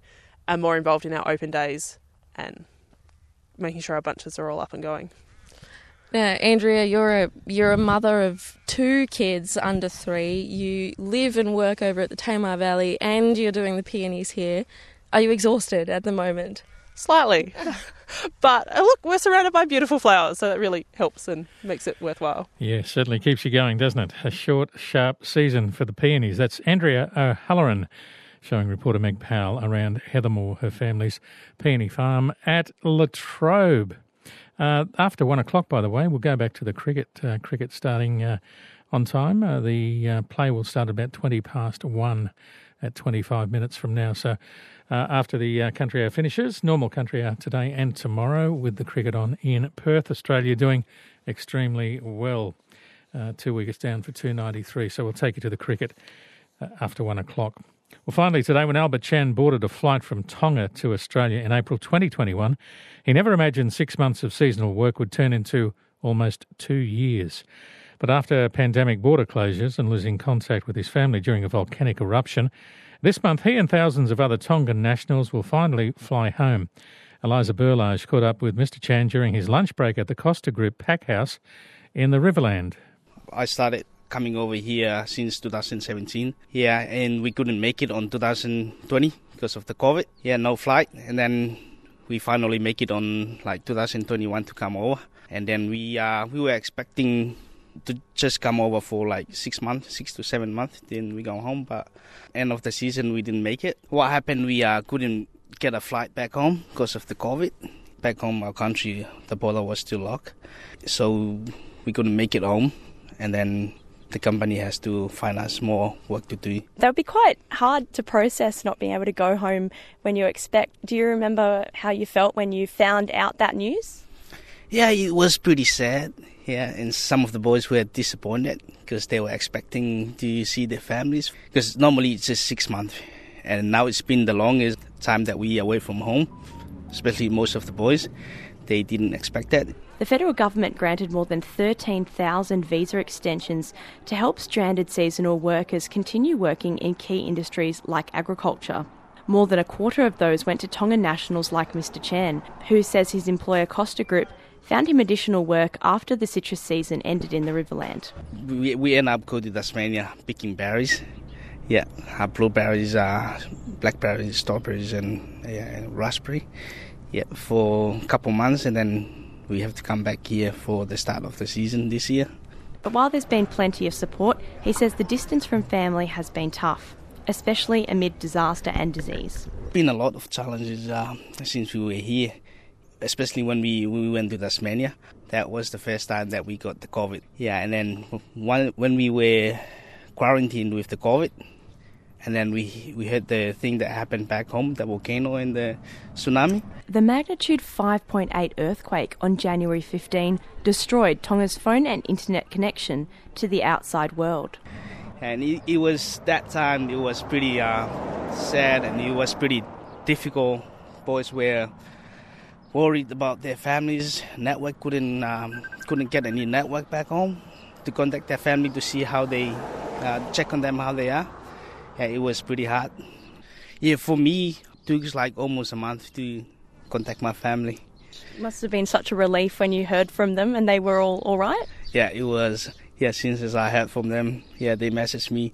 am more involved in our open days and making sure our bunches are all up and going. Now, Andrea, you're a you're a mother of two kids under three. You live and work over at the Tamar Valley, and you're doing the peonies here. Are you exhausted at the moment? Slightly, [LAUGHS] but uh, look, we're surrounded by beautiful flowers, so that really helps and makes it worthwhile. Yeah, certainly keeps you going, doesn't it? A short, sharp season for the peonies. That's Andrea O'Halloran showing reporter Meg Powell around Heathermore, her family's peony farm at Latrobe. Uh, after one o'clock, by the way, we'll go back to the cricket. Uh, cricket starting uh, on time. Uh, the uh, play will start about 20 past one at 25 minutes from now. So uh, after the country hour finishes, normal country hour today and tomorrow with the cricket on in Perth, Australia, doing extremely well. two wickets down for 293. So we'll take you to the cricket after one o'clock. Well, finally, today, when Albert Chan boarded a flight from Tonga to Australia in April 2021, he never imagined six months of seasonal work would turn into almost two years. But after pandemic border closures and losing contact with his family during a volcanic eruption, this month he and thousands of other Tongan nationals will finally fly home. Eliza Berlage caught up with Mr. Chan during his lunch break at the Costa Group Pack House in the Riverland. I started coming over here since 2017. Yeah, and we couldn't make it on 2020 because of the COVID. Yeah, no flight, and then we finally make it on like 2021 to come over. And then we uh, we were expecting to just come over for like six months, six to seven months. Then we go home, but end of the season we didn't make it. What happened? We uh, couldn't get a flight back home because of the COVID. Back home, our country, the border was still locked, so we couldn't make it home. And then the company has to find us more work to do. That would be quite hard to process not being able to go home when you expect. Do you remember how you felt when you found out that news? Yeah, it was pretty sad. Yeah, and some of the boys were disappointed because they were expecting to see their families. Because normally it's just six months, and now it's been the longest time that we are away from home. Especially most of the boys, they didn't expect that. The federal government granted more than 13,000 visa extensions to help stranded seasonal workers continue working in key industries like agriculture. More than a quarter of those went to Tongan nationals like Mr. Chan, who says his employer Costa Group found him additional work after the citrus season ended in the Riverland. We, we end up going to Tasmania picking berries. Yeah, uh, blueberries, uh, blackberries, strawberries, and, yeah, and raspberry. Yeah, for a couple months, and then we have to come back here for the start of the season this year. But while there's been plenty of support, he says the distance from family has been tough, especially amid disaster and disease. Been a lot of challenges uh, since we were here, especially when we, we went to Tasmania. That was the first time that we got the COVID. Yeah, and then when we were quarantined with the COVID, and then we we heard the thing that happened back home, the volcano and the tsunami. The magnitude 5.8 earthquake on January 15 destroyed Tonga's phone and internet connection to the outside world. And it, it was that time. It was pretty uh, sad and it was pretty difficult. Boys were worried about their families. Network couldn't um, couldn't get any network back home to contact their family to see how they uh, check on them how they are yeah, it was pretty hard. Yeah, for me, it took like almost a month to contact my family. It must have been such a relief when you heard from them and they were all all right. Yeah, it was. Yeah, since I heard from them, yeah, they messaged me,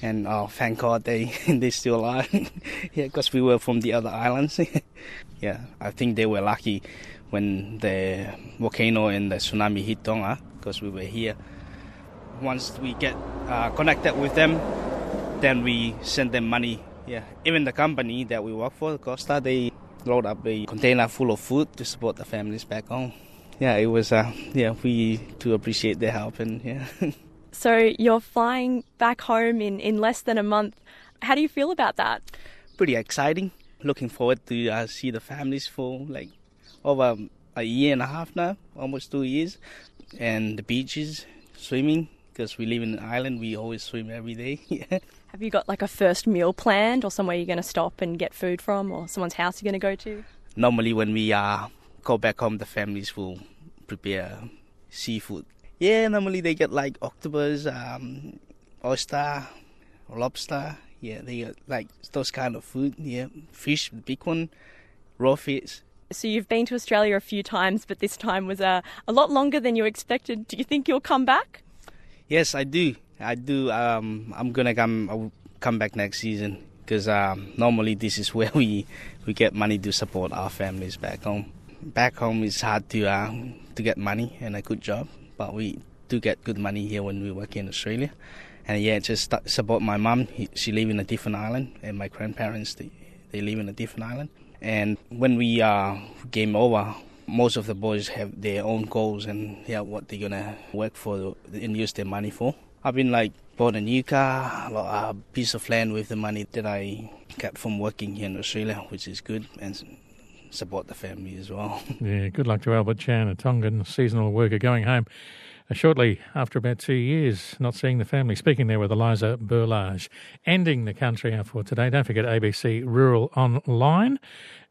and oh, thank God they [LAUGHS] they still alive. [LAUGHS] yeah, because we were from the other islands. [LAUGHS] yeah, I think they were lucky when the volcano and the tsunami hit Tonga because we were here. Once we get uh, connected with them, then we send them money. Yeah, even the company that we work for, Costa, they load up a container full of food to support the families back home. Yeah, it was. Uh, yeah, we do appreciate their help and yeah. [LAUGHS] so you're flying back home in in less than a month. How do you feel about that? Pretty exciting. Looking forward to uh, see the families for like over a year and a half now, almost two years, and the beaches, swimming because we live in an island. We always swim every day. [LAUGHS] Have you got like a first meal planned or somewhere you're going to stop and get food from or someone's house you're going to go to? Normally, when we uh, go back home, the families will prepare seafood. Yeah, normally they get like octopus, um, oyster, lobster. Yeah, they get like those kind of food. Yeah, fish, the big one, raw fish. So you've been to Australia a few times, but this time was a, a lot longer than you expected. Do you think you'll come back? Yes, I do. I do. Um, I'm gonna come come back next season because um, normally this is [LAUGHS] where we we get money to support our families back home. Back home is hard to uh, to get money and a good job, but we do get good money here when we work in Australia. And yeah, just support my mom. She live in a different island, and my grandparents they, they live in a different island. And when we uh, came over, most of the boys have their own goals and yeah, what they're gonna work for and use their money for. I've been like bought a new car, a piece of land with the money that I kept from working here in Australia, which is good, and support the family as well. [LAUGHS] Yeah, good luck to Albert Chan, a Tongan seasonal worker going home uh, shortly after about two years not seeing the family. Speaking there with Eliza Berlage. Ending the country hour for today. Don't forget ABC Rural Online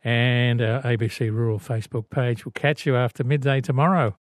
and our ABC Rural Facebook page. We'll catch you after midday tomorrow.